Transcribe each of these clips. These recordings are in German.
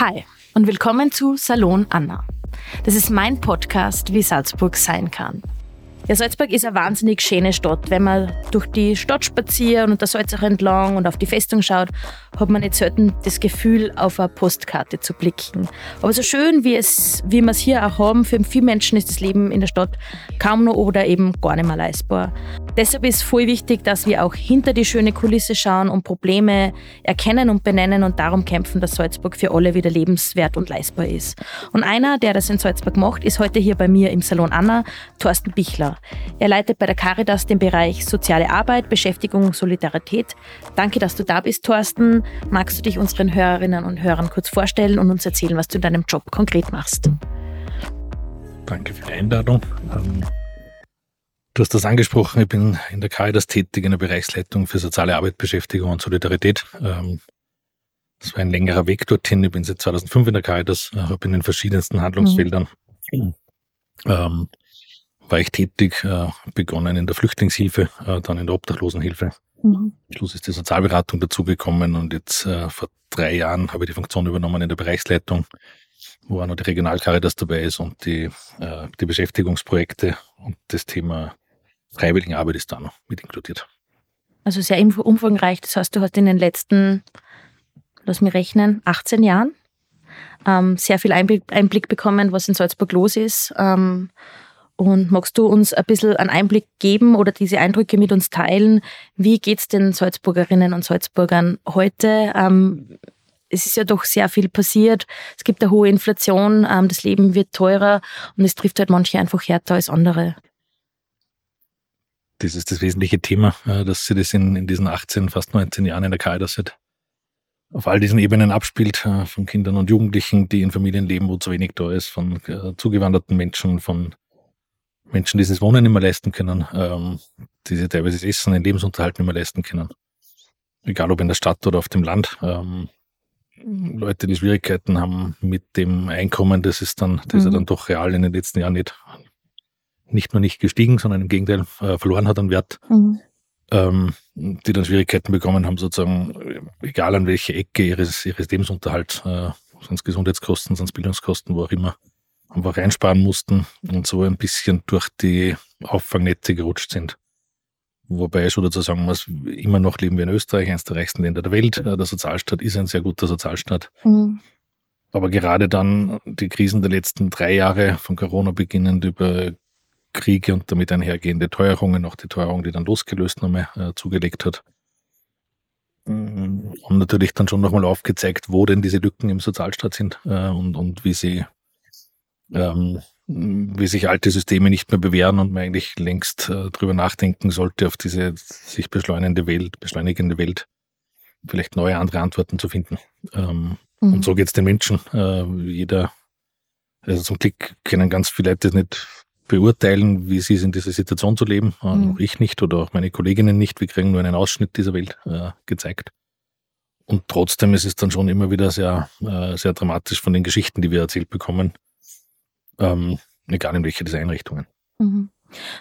Hi und willkommen zu Salon Anna. Das ist mein Podcast, wie Salzburg sein kann. Ja, Salzburg ist eine wahnsinnig schöne Stadt. Wenn man durch die Stadt spaziert und der Salzach entlang und auf die Festung schaut, hat man nicht selten das Gefühl, auf eine Postkarte zu blicken. Aber so schön wie, es, wie wir es hier auch haben, für viele Menschen ist das Leben in der Stadt kaum noch oder eben gar nicht mehr leistbar. Deshalb ist voll wichtig, dass wir auch hinter die schöne Kulisse schauen und Probleme erkennen und benennen und darum kämpfen, dass Salzburg für alle wieder lebenswert und leistbar ist. Und einer, der das in Salzburg macht, ist heute hier bei mir im Salon Anna, Thorsten Bichler. Er leitet bei der Caritas den Bereich Soziale Arbeit, Beschäftigung und Solidarität. Danke, dass du da bist, Thorsten. Magst du dich unseren Hörerinnen und Hörern kurz vorstellen und uns erzählen, was du in deinem Job konkret machst? Danke für die Einladung. Du hast das angesprochen, ich bin in der Caritas tätig in der Bereichsleitung für soziale Arbeit, Beschäftigung und Solidarität. Ähm, das war ein längerer Weg dorthin. Ich bin seit 2005 in der Caritas, äh, habe in den verschiedensten Handlungsfeldern mhm. ähm, war ich tätig, äh, begonnen in der Flüchtlingshilfe, dann in der Obdachlosenhilfe, Mhm. Schluss ist die Sozialberatung dazugekommen und jetzt äh, vor drei Jahren habe ich die Funktion übernommen in der Bereichsleitung, wo auch noch die Regionalcaritas dabei ist und die, äh, die Beschäftigungsprojekte und das Thema Freiwilligenarbeit ist da noch mit inkludiert. Also sehr umfangreich. Das heißt, du hast in den letzten, lass mich rechnen, 18 Jahren ähm, sehr viel Einblick, Einblick, bekommen, was in Salzburg los ist. Ähm, und magst du uns ein bisschen einen Einblick geben oder diese Eindrücke mit uns teilen? Wie geht es den Salzburgerinnen und Salzburgern heute? Ähm, es ist ja doch sehr viel passiert. Es gibt eine hohe Inflation, ähm, das Leben wird teurer und es trifft halt manche einfach härter als andere. Das ist das wesentliche Thema, äh, dass sie das in, in diesen 18, fast 19 Jahren in der Kaiser auf all diesen Ebenen abspielt, äh, von Kindern und Jugendlichen, die in Familien leben, wo zu wenig da ist, von äh, zugewanderten Menschen, von Menschen, die sich das Wohnen nicht mehr leisten können, ähm, die sich teilweise das Essen, den Lebensunterhalt nicht mehr leisten können. Egal ob in der Stadt oder auf dem Land. Ähm, Leute, die Schwierigkeiten haben mit dem Einkommen, das ist dann, das mhm. ist ja dann doch real in den letzten Jahren nicht, nicht nur nicht gestiegen, sondern im Gegenteil äh, verloren hat an Wert. Mhm. Ähm, die dann Schwierigkeiten bekommen haben, sozusagen, egal an welche Ecke ihres, ihres Lebensunterhalts, äh, sonst Gesundheitskosten, sonst Bildungskosten, wo auch immer, einfach einsparen mussten und so ein bisschen durch die Auffangnetze gerutscht sind. Wobei ich schon dazu sagen muss, immer noch leben wir in Österreich, eines der reichsten Länder der Welt. Der Sozialstaat ist ein sehr guter Sozialstaat. Mhm. Aber gerade dann die Krisen der letzten drei Jahre, von Corona beginnend über Kriege und damit einhergehende Teuerungen, auch die Teuerung, die dann losgelöst nochmal äh, zugelegt hat, haben natürlich dann schon nochmal aufgezeigt, wo denn diese Lücken im Sozialstaat sind äh, und, und wie sie ähm, wie sich alte Systeme nicht mehr bewähren und man eigentlich längst äh, drüber nachdenken sollte, auf diese sich beschleunigende Welt, beschleunigende Welt, vielleicht neue andere Antworten zu finden. Ähm, mhm. Und so geht es den Menschen. Äh, jeder, also zum Glück können ganz viele Leute nicht beurteilen, wie sie es in dieser Situation zu leben. Äh, mhm. Auch ich nicht oder auch meine Kolleginnen nicht. Wir kriegen nur einen Ausschnitt dieser Welt äh, gezeigt. Und trotzdem ist es dann schon immer wieder sehr, äh, sehr dramatisch von den Geschichten, die wir erzählt bekommen, ähm, egal in welcher dieser Einrichtungen. Mhm.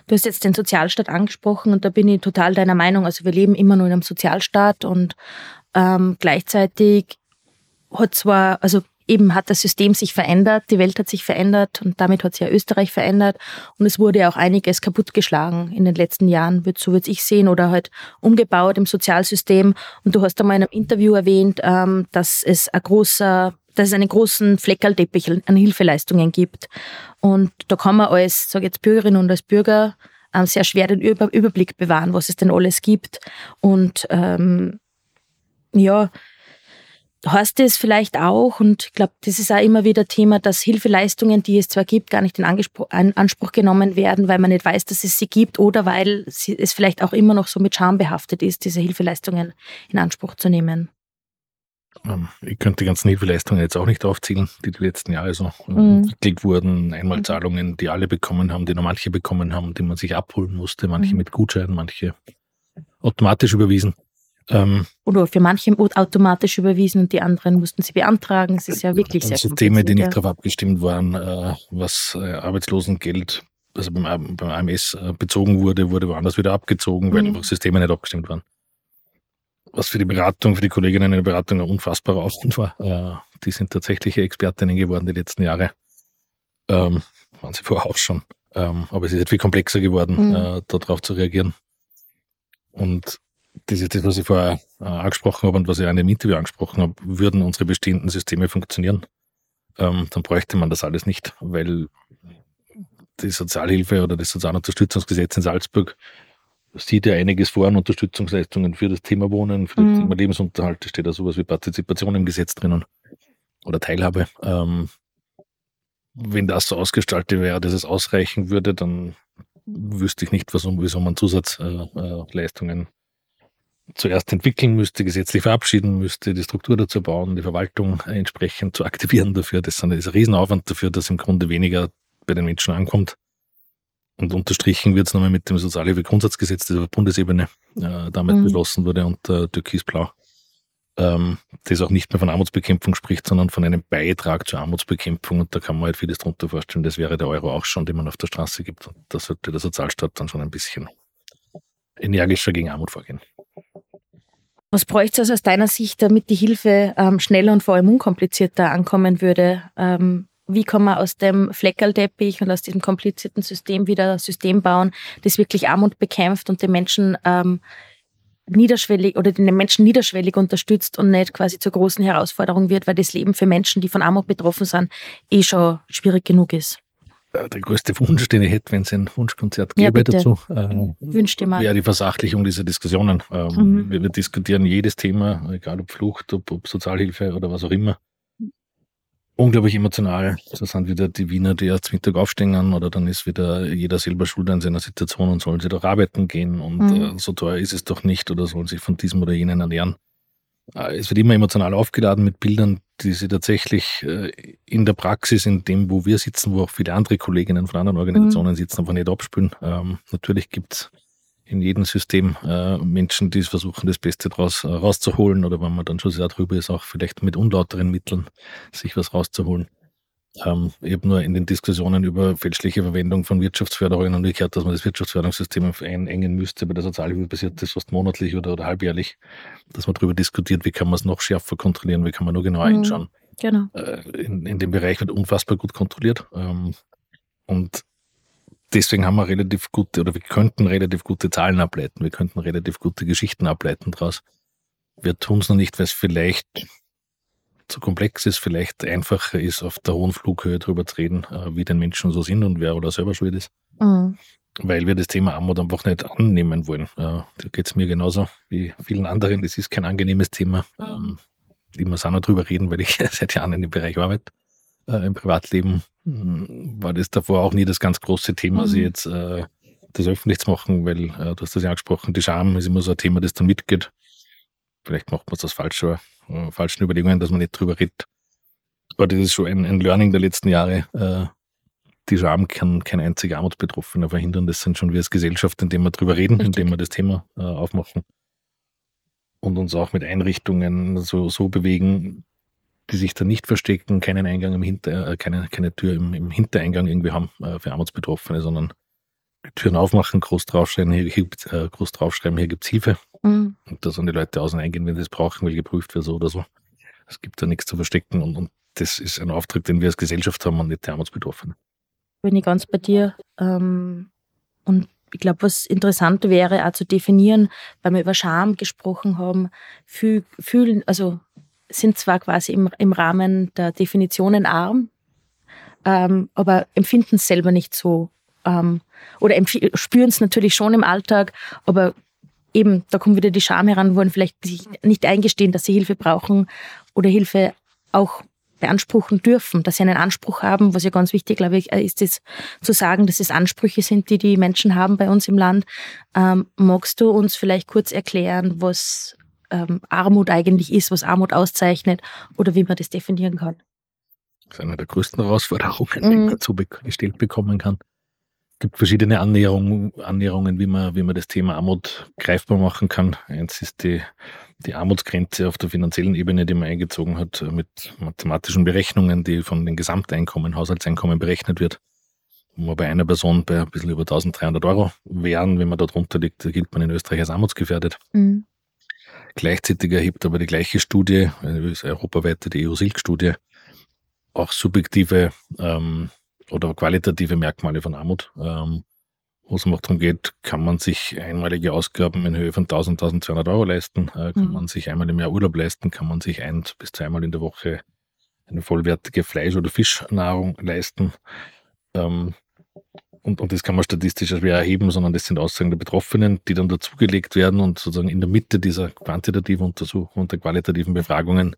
Du hast jetzt den Sozialstaat angesprochen und da bin ich total deiner Meinung. Also wir leben immer nur in einem Sozialstaat und ähm, gleichzeitig hat zwar, also eben hat das System sich verändert, die Welt hat sich verändert und damit hat sich ja Österreich verändert und es wurde ja auch einiges kaputtgeschlagen in den letzten Jahren, so würde ich sehen, oder halt umgebaut im Sozialsystem. Und du hast einmal in einem Interview erwähnt, ähm, dass es ein großer dass es einen großen Fleckerlteppich an Hilfeleistungen gibt. Und da kann man als, sage jetzt Bürgerin und als Bürger ähm, sehr schwer den Überblick bewahren, was es denn alles gibt. Und ähm, ja, heißt es vielleicht auch, und ich glaube, das ist auch immer wieder Thema, dass Hilfeleistungen, die es zwar gibt, gar nicht in Anspruch, in Anspruch genommen werden, weil man nicht weiß, dass es sie gibt oder weil es vielleicht auch immer noch so mit Scham behaftet ist, diese Hilfeleistungen in Anspruch zu nehmen. Ähm, ich könnte die ganzen Hilfeleistungen jetzt auch nicht aufzählen, die die letzten Jahre so mhm. entwickelt wurden. Einmalzahlungen, die alle bekommen haben, die nur manche bekommen haben, die man sich abholen musste, manche mhm. mit Gutscheinen, manche automatisch überwiesen. Ähm, Oder für manche automatisch überwiesen und die anderen mussten sie beantragen. Es ist ja wirklich sehr Systeme, die nicht darauf abgestimmt waren, äh, was äh, Arbeitslosengeld, also beim, beim AMS äh, bezogen wurde, wurde woanders wieder abgezogen, weil mhm. einfach Systeme nicht abgestimmt waren was für die Beratung, für die Kolleginnen in der Beratung ein unfassbarer Aufwand war. Äh, die sind tatsächlich Expertinnen geworden die letzten Jahre. Ähm, waren sie vorher auch schon. Ähm, aber es ist halt viel komplexer geworden, mhm. äh, darauf zu reagieren. Und das ist das, was ich vorher äh, angesprochen habe und was ich auch in dem Interview angesprochen habe. Würden unsere bestehenden Systeme funktionieren, ähm, dann bräuchte man das alles nicht, weil die Sozialhilfe oder das Sozialunterstützungsgesetz in Salzburg sieht ja einiges vor an Unterstützungsleistungen für das Thema Wohnen, für das mhm. Thema Lebensunterhalt. Da steht da sowas wie Partizipation im Gesetz drinnen oder Teilhabe. Ähm, wenn das so ausgestaltet wäre, dass es ausreichen würde, dann wüsste ich nicht, was, wieso man Zusatzleistungen äh, äh, zuerst entwickeln müsste, gesetzlich verabschieden müsste, die Struktur dazu bauen, die Verwaltung entsprechend zu aktivieren dafür. Das ist ein Riesenaufwand dafür, dass im Grunde weniger bei den Menschen ankommt. Und unterstrichen wird es nochmal mit dem Sozialhilfegrundsatzgesetz, das auf Bundesebene äh, damit mhm. beschlossen wurde unter Türkisblau, ähm, das auch nicht mehr von Armutsbekämpfung spricht, sondern von einem Beitrag zur Armutsbekämpfung. Und da kann man halt vieles drunter vorstellen. Das wäre der Euro auch schon, den man auf der Straße gibt. Und da sollte der Sozialstaat dann schon ein bisschen energischer gegen Armut vorgehen. Was bräuchte es aus deiner Sicht, damit die Hilfe ähm, schneller und vor allem unkomplizierter ankommen würde? Ähm, wie kann man aus dem Fleckerlteppich und aus diesem komplizierten System wieder ein System bauen, das wirklich Armut bekämpft und den Menschen ähm, niederschwellig oder den Menschen niederschwellig unterstützt und nicht quasi zur großen Herausforderung wird, weil das Leben für Menschen, die von Armut betroffen sind, eh schon schwierig genug ist. Der größte Wunsch, den ich hätte, wenn es ein Wunschkonzert gäbe ja, dazu, äh, wäre die Versachlichung dieser Diskussionen. Ähm, mhm. wir, wir, diskutieren jedes Thema, egal ob Flucht, ob, ob Sozialhilfe oder was auch immer unglaublich emotional. Da sind wieder die Wiener, die erst Mittag aufstehen oder dann ist wieder jeder selber schuld an seiner Situation und sollen sie doch arbeiten gehen und mhm. äh, so teuer ist es doch nicht oder sollen sich von diesem oder jenen ernähren. Äh, es wird immer emotional aufgeladen mit Bildern, die sie tatsächlich äh, in der Praxis, in dem, wo wir sitzen, wo auch viele andere Kolleginnen von anderen Organisationen mhm. sitzen, einfach nicht abspülen. Ähm, natürlich gibt's in jedem System äh, Menschen, die versuchen, das Beste daraus äh, rauszuholen oder wenn man dann schon sehr drüber ist, auch vielleicht mit unlauteren Mitteln sich was rauszuholen. Ähm, ich habe nur in den Diskussionen über fälschliche Verwendung von Wirtschaftsförderungen und gehört, dass man das Wirtschaftsförderungssystem einengen müsste. Bei der Sozialhilfe passiert das fast monatlich oder, oder halbjährlich, dass man darüber diskutiert, wie kann man es noch schärfer kontrollieren, wie kann man nur genauer mhm, hinschauen. Genau. Äh, in, in dem Bereich wird unfassbar gut kontrolliert. Ähm, und deswegen haben wir relativ gute, oder wir könnten relativ gute Zahlen ableiten, wir könnten relativ gute Geschichten ableiten daraus. Wir tun es noch nicht, weil es vielleicht zu komplex ist, vielleicht einfacher ist, auf der hohen Flughöhe darüber zu reden, äh, wie den Menschen so sind und wer oder selber schuld ist. Mhm. Weil wir das Thema Armut einfach nicht annehmen wollen. Äh, da geht es mir genauso wie vielen anderen. Das ist kein angenehmes Thema. Ähm, ich muss auch noch drüber reden, weil ich seit Jahren in dem Bereich arbeite äh, im Privatleben hm, war das davor auch nie das ganz große Thema, mhm. sie jetzt das öffentlich zu machen, weil du hast das ja angesprochen, die Scham ist immer so ein Thema, das dann mitgeht. Vielleicht macht man es aus falscher, äh, falschen Überlegungen, dass man nicht drüber redet. Aber das ist schon ein, ein Learning der letzten Jahre. Äh, die Scham kann kein einziger Armutsbetroffener verhindern. Das sind schon wir als Gesellschaft, indem wir drüber reden, Richtig. indem wir das Thema äh, aufmachen und uns auch mit Einrichtungen so, so bewegen, die sich da nicht verstecken, keinen Eingang im Hinter, äh, keine, keine Tür im, im Hintereingang irgendwie haben äh, für Armutsbetroffene, sondern Türen aufmachen, groß draufschreiben, hier, hier äh, groß draufschreiben, hier gibt's Hilfe. Mhm. Und da sollen die Leute außen eingehen, wenn sie es brauchen, weil geprüft wird so oder so. Es gibt da nichts zu verstecken und, und das ist ein Auftrag, den wir als Gesellschaft haben und nicht die Armutsbetroffenen. Bin ich ganz bei dir. Ähm, und ich glaube, was interessant wäre, auch zu definieren, weil wir über Scham gesprochen haben, fühlen, also sind zwar quasi im, im Rahmen der Definitionen arm, ähm, aber empfinden es selber nicht so. Ähm, oder spüren es natürlich schon im Alltag, aber eben, da kommt wieder die Scham heran, wollen vielleicht sich nicht eingestehen, dass sie Hilfe brauchen oder Hilfe auch beanspruchen dürfen, dass sie einen Anspruch haben, was ja ganz wichtig, glaube ich, ist es zu sagen, dass es Ansprüche sind, die die Menschen haben bei uns im Land. Ähm, magst du uns vielleicht kurz erklären, was ähm, Armut eigentlich ist, was Armut auszeichnet oder wie man das definieren kann. Das ist eine der größten Herausforderungen, die man dazu gestellt bekommen kann. Es gibt verschiedene Annäherungen, Annäherungen wie, man, wie man das Thema Armut greifbar machen kann. Eins ist die, die Armutsgrenze auf der finanziellen Ebene, die man eingezogen hat mit mathematischen Berechnungen, die von den Gesamteinkommen, Haushaltseinkommen berechnet wird. Wo wir bei einer Person bei ein bisschen über 1300 Euro wären, wenn man da drunter liegt, gilt man in Österreich als armutsgefährdet. Mhm Gleichzeitig erhebt aber die gleiche Studie, eine europaweite die EU-Silk-Studie, auch subjektive ähm, oder qualitative Merkmale von Armut, ähm, wo es auch darum geht, kann man sich einmalige Ausgaben in Höhe von 1000, 1200 Euro leisten, äh, kann mhm. man sich einmal im Jahr Urlaub leisten, kann man sich ein bis zweimal in der Woche eine vollwertige Fleisch- oder Fischnahrung leisten. Ähm, und, und das kann man statistisch schwer erheben, sondern das sind Aussagen der Betroffenen, die dann dazugelegt werden und sozusagen in der Mitte dieser quantitativen Untersuchungen und der qualitativen Befragungen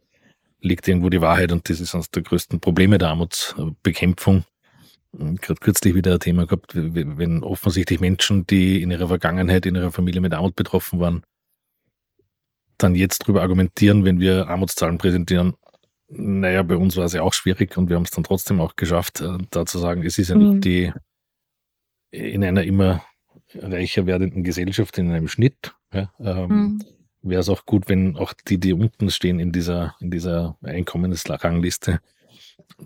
liegt irgendwo die Wahrheit und das ist eines der größten Probleme der Armutsbekämpfung. Gerade kürzlich wieder ein Thema gehabt, wenn offensichtlich Menschen, die in ihrer Vergangenheit, in ihrer Familie mit Armut betroffen waren, dann jetzt darüber argumentieren, wenn wir Armutszahlen präsentieren, naja, bei uns war es ja auch schwierig und wir haben es dann trotzdem auch geschafft, äh, da zu sagen, es ist ja nicht mhm. die in einer immer reicher werdenden Gesellschaft, in einem Schnitt, ja, ähm, mhm. wäre es auch gut, wenn auch die, die unten stehen in dieser, in dieser Einkommensrangliste,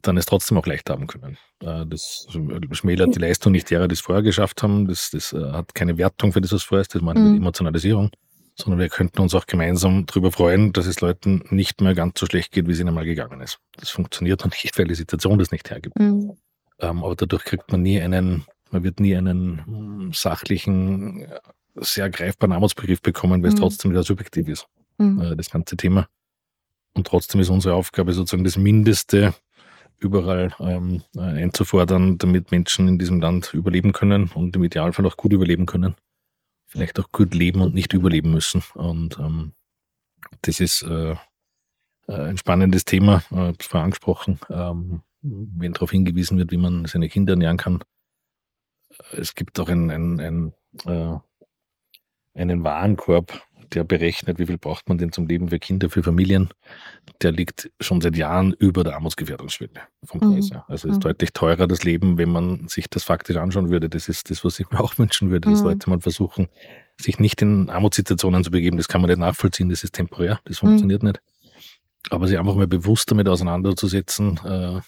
dann es trotzdem auch leicht haben können. Äh, das schmälert die Leistung nicht derer, die es vorher geschafft haben. Das, das äh, hat keine Wertung für dieses vorher, das meine mhm. Emotionalisierung, sondern wir könnten uns auch gemeinsam darüber freuen, dass es Leuten nicht mehr ganz so schlecht geht, wie es ihnen mal gegangen ist. Das funktioniert noch nicht, weil die Situation das nicht hergibt. Mhm. Ähm, aber dadurch kriegt man nie einen man wird nie einen hm, sachlichen, sehr greifbaren Armutsbegriff bekommen, weil es mhm. trotzdem wieder subjektiv ist, mhm. Äh, das ganze Thema. Und trotzdem ist unsere Aufgabe sozusagen das Mindeste überall ähm, einzufordern, damit Menschen in diesem Land überleben können und im Idealfall auch gut überleben können. Vielleicht auch gut leben und nicht überleben müssen. Und ähm, das ist äh, äh ein spannendes Thema, äh, vorher angesprochen, ähm, wenn darauf hingewiesen wird, wie man seine Kinder ernähren kann es gibt auch ein, ein, ein, äh, einen Warenkorb, der berechnet, wie viel braucht man denn zum Leben für Kinder, für Familien. Der liegt schon seit Jahren über der Armutsgefährdungsschwelle vom mhm. Preis. Mhm. Also es ist mhm. deutlich teurer das Leben, wenn man sich das faktisch anschauen würde. Das ist das, was ich mir auch wünschen würde, dass mhm. Leute mal versuchen, sich nicht in Armutssituationen zu begeben. Das kann man nicht nachvollziehen, das ist temporär, das mhm. funktioniert nicht. Aber sich einfach mal bewusst damit auseinanderzusetzen, äh,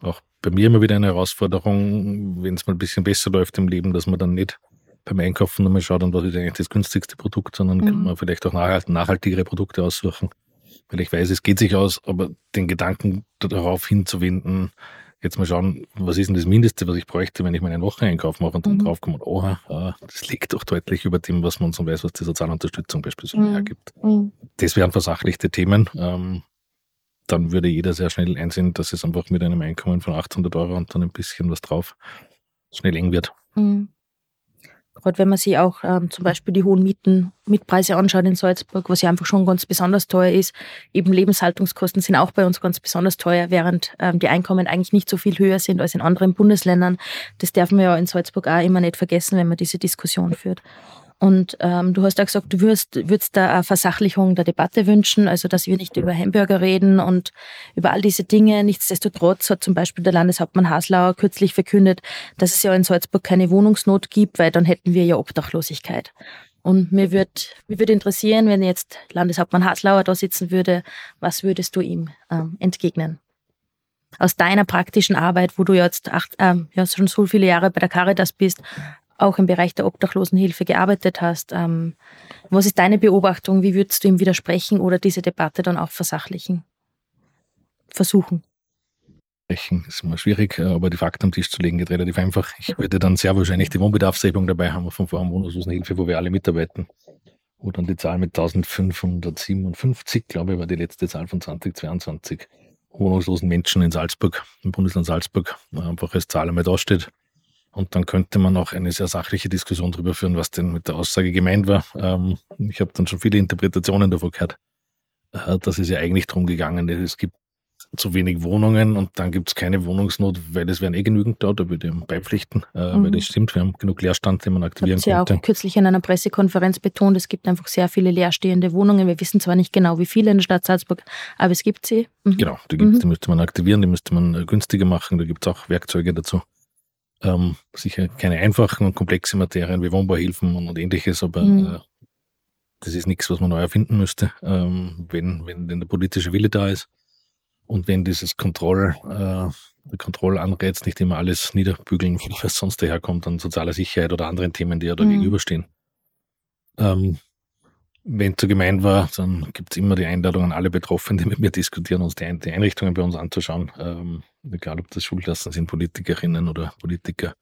auch bei mir immer wieder eine Herausforderung, wenn es mal ein bisschen besser läuft im Leben, dass man dann nicht beim Einkaufen nochmal schaut, und was ist eigentlich das günstigste Produkt, sondern mhm. kann man vielleicht auch nachhaltigere Produkte aussuchen. Weil ich weiß, es geht sich aus, aber den Gedanken darauf hinzuwenden, jetzt mal schauen, was ist denn das Mindeste, was ich bräuchte, wenn ich meinen Wocheneinkauf mache und dann mhm. draufkomme, oh, das liegt doch deutlich über dem, was man so weiß, was die Sozialunterstützung beispielsweise mhm. hergibt. Mhm. Das wären versachlichte Themen. Ähm, dann würde jeder sehr schnell einsehen, dass es einfach mit einem Einkommen von 800 Euro und dann ein bisschen was drauf schnell eng wird. Mhm. Gerade wenn man sich auch ähm, zum Beispiel die hohen Mieten, Mietpreise anschaut in Salzburg, was ja einfach schon ganz besonders teuer ist. Eben Lebenshaltungskosten sind auch bei uns ganz besonders teuer, während ähm, die Einkommen eigentlich nicht so viel höher sind als in anderen Bundesländern. Das darf man ja in Salzburg auch immer nicht vergessen, wenn man diese Diskussion führt. Und ähm, du hast ja gesagt, du würdest, würdest da eine Versachlichung der Debatte wünschen, also dass wir nicht über Hamburger reden und über all diese Dinge. Nichtsdestotrotz hat zum Beispiel der Landeshauptmann Haslauer kürzlich verkündet, dass es ja in Salzburg keine Wohnungsnot gibt, weil dann hätten wir ja Obdachlosigkeit. Und mir würde mir würd interessieren, wenn jetzt Landeshauptmann Haslauer da sitzen würde, was würdest du ihm ähm, entgegnen? Aus deiner praktischen Arbeit, wo du jetzt acht, ähm, ja, schon so viele Jahre bei der Caritas bist, auch im Bereich der Obdachlosenhilfe gearbeitet hast. Ähm, was ist deine Beobachtung? Wie würdest du ihm widersprechen oder diese Debatte dann auch versachlichen? Versuchen. Ist immer schwierig, äh, aber die Fakten am Tisch zu legen geht relativ einfach. Ich würde dann sehr wahrscheinlich die Wohnbedarfshebung dabei haben von Forum Wohnungslosenhilfe, wo wir alle mitarbeiten. Wo dann die Zahl mit 1557, glaube ich, war die letzte Zahl von 2022 wohnungslosen Menschen in Salzburg, im Bundesland Salzburg, einfach als Zahl einmal dasteht. Und dann könnte man auch eine sehr sachliche Diskussion darüber führen, was denn mit der Aussage gemeint war. Ähm, ich habe dann schon viele Interpretationen davon gehört, äh, dass es ja eigentlich darum gegangen ist, es gibt zu wenig Wohnungen und dann gibt es keine Wohnungsnot, weil es wären eh genügend da, da würde ich beipflichten, äh, mhm. weil das stimmt, wir haben genug Leerstand, den man aktivieren könnte. ja auch kürzlich in einer Pressekonferenz betont, es gibt einfach sehr viele leerstehende Wohnungen. Wir wissen zwar nicht genau, wie viele in der Stadt Salzburg, aber es gibt sie. Mhm. Genau, die, gibt's, mhm. die müsste man aktivieren, die müsste man äh, günstiger machen, da gibt es auch Werkzeuge dazu. Ähm, sicher keine einfachen und komplexe Materien wie Wohnbauhilfen und, und ähnliches, aber mhm. äh, das ist nichts, was man neu erfinden müsste, ähm, wenn, wenn denn der politische Wille da ist und wenn dieses Kontroll, äh, Kontrollanreiz nicht immer alles niederbügeln, was sonst daherkommt an sozialer Sicherheit oder anderen Themen, die ja da mhm. gegenüberstehen. Ähm, wenn es so gemeint war, dann gibt es immer die Einladung an alle Betroffenen, die mit mir diskutieren, uns die, Einrichtungen bei uns anzuschauen. Ähm, egal, ob das Schulklassen sind, Politikerinnen oder Politiker.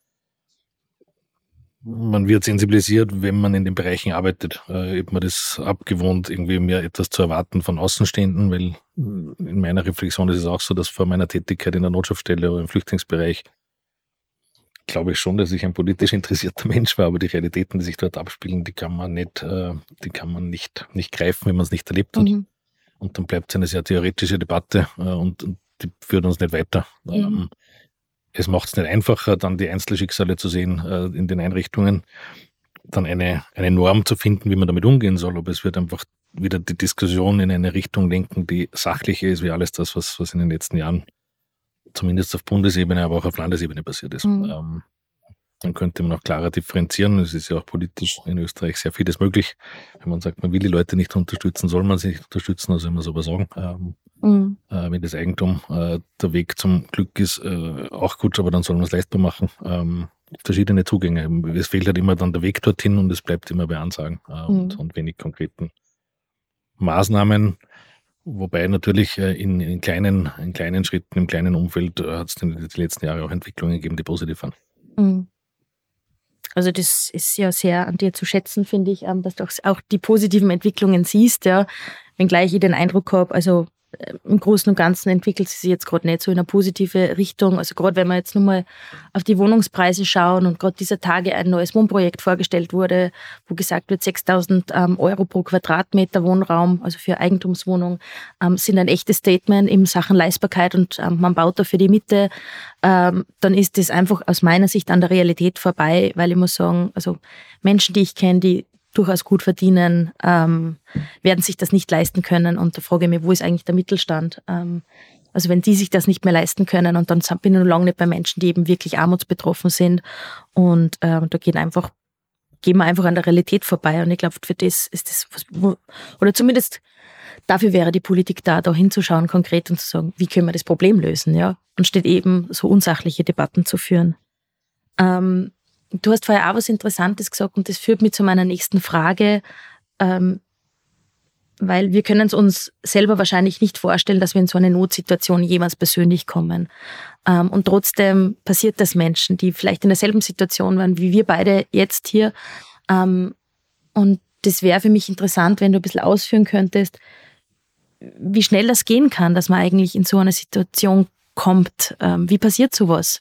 Man wird sensibilisiert, wenn man in den Bereichen arbeitet. Äh, hat man das abgewohnt, irgendwie mehr etwas zu erwarten von Außenstehenden, weil in meiner Reflexion ist es auch so, dass vor meiner Tätigkeit in der Notschaftsstelle oder im Flüchtlingsbereich glaube ich schon, dass ich ein politisch interessierter Mensch war, aber die Realitäten, die sich dort abspielen, die kann man nicht, äh, die kann man nicht, nicht greifen, wenn man es nicht erlebt hat. Mhm. Und dann bleibt es eine sehr theoretische Debatte äh, und, und, die führt uns nicht weiter. Mhm. Es macht es nicht einfacher, dann die Einzelschicksale zu sehen äh, in den Einrichtungen, dann eine, eine Norm zu finden, wie man damit umgehen soll. Aber es wird einfach wieder die Diskussion in eine Richtung lenken, die sachlicher ist, wie alles das, was, was in den letzten Jahren zumindest auf Bundesebene, aber auch auf Landesebene passiert ist. Mhm. Ähm, dann könnte man auch klarer differenzieren. Es ist ja auch politisch in Österreich sehr vieles möglich. Wenn man sagt, man will die Leute nicht unterstützen, soll man sie nicht unterstützen, also immer so was sagen. Ähm, mhm. äh, wenn das Eigentum äh, der Weg zum Glück ist, äh, auch gut, aber dann soll man es leistbar machen. Ähm, verschiedene Zugänge. Es fehlt halt immer dann der Weg dorthin und es bleibt immer bei Ansagen äh, mhm. und, und wenig konkreten Maßnahmen. Wobei natürlich äh, in, in, kleinen, in kleinen Schritten, im kleinen Umfeld äh, hat es in den letzten Jahren auch Entwicklungen gegeben, die positiv waren. Mhm. Also das ist ja sehr an dir zu schätzen, finde ich, ähm, dass du auch die positiven Entwicklungen siehst, ja. Wenngleich ich den Eindruck habe, also im Großen und Ganzen entwickelt sie sich jetzt gerade nicht so in eine positive Richtung. Also gerade wenn wir jetzt nur mal auf die Wohnungspreise schauen und gerade dieser Tage ein neues Wohnprojekt vorgestellt wurde, wo gesagt wird, 6000 ähm, Euro pro Quadratmeter Wohnraum, also für Eigentumswohnung, ähm, sind ein echtes Statement in Sachen Leistbarkeit und ähm, man baut da für die Mitte, ähm, dann ist das einfach aus meiner Sicht an der Realität vorbei, weil ich muss sagen, also Menschen, die ich kenne, die durchaus gut verdienen, ähm, werden sich das nicht leisten können. Und da frage ich mich, wo ist eigentlich der Mittelstand? Ähm, also wenn die sich das nicht mehr leisten können und dann bin ich noch lange nicht bei Menschen, die eben wirklich armutsbetroffen sind. Und ähm, da geht einfach, gehen wir einfach an der Realität vorbei. Und ich glaube, für das ist das, was, oder zumindest dafür wäre die Politik da, da hinzuschauen konkret und zu sagen, wie können wir das Problem lösen, ja? Anstatt eben so unsachliche Debatten zu führen. Ähm, Du hast vorher auch was Interessantes gesagt und das führt mich zu meiner nächsten Frage, ähm, weil wir können es uns selber wahrscheinlich nicht vorstellen, dass wir in so eine Notsituation jemals persönlich kommen. Ähm, und trotzdem passiert das Menschen, die vielleicht in derselben Situation waren wie wir beide jetzt hier. Ähm, und das wäre für mich interessant, wenn du ein bisschen ausführen könntest, wie schnell das gehen kann, dass man eigentlich in so eine Situation kommt. Ähm, wie passiert sowas?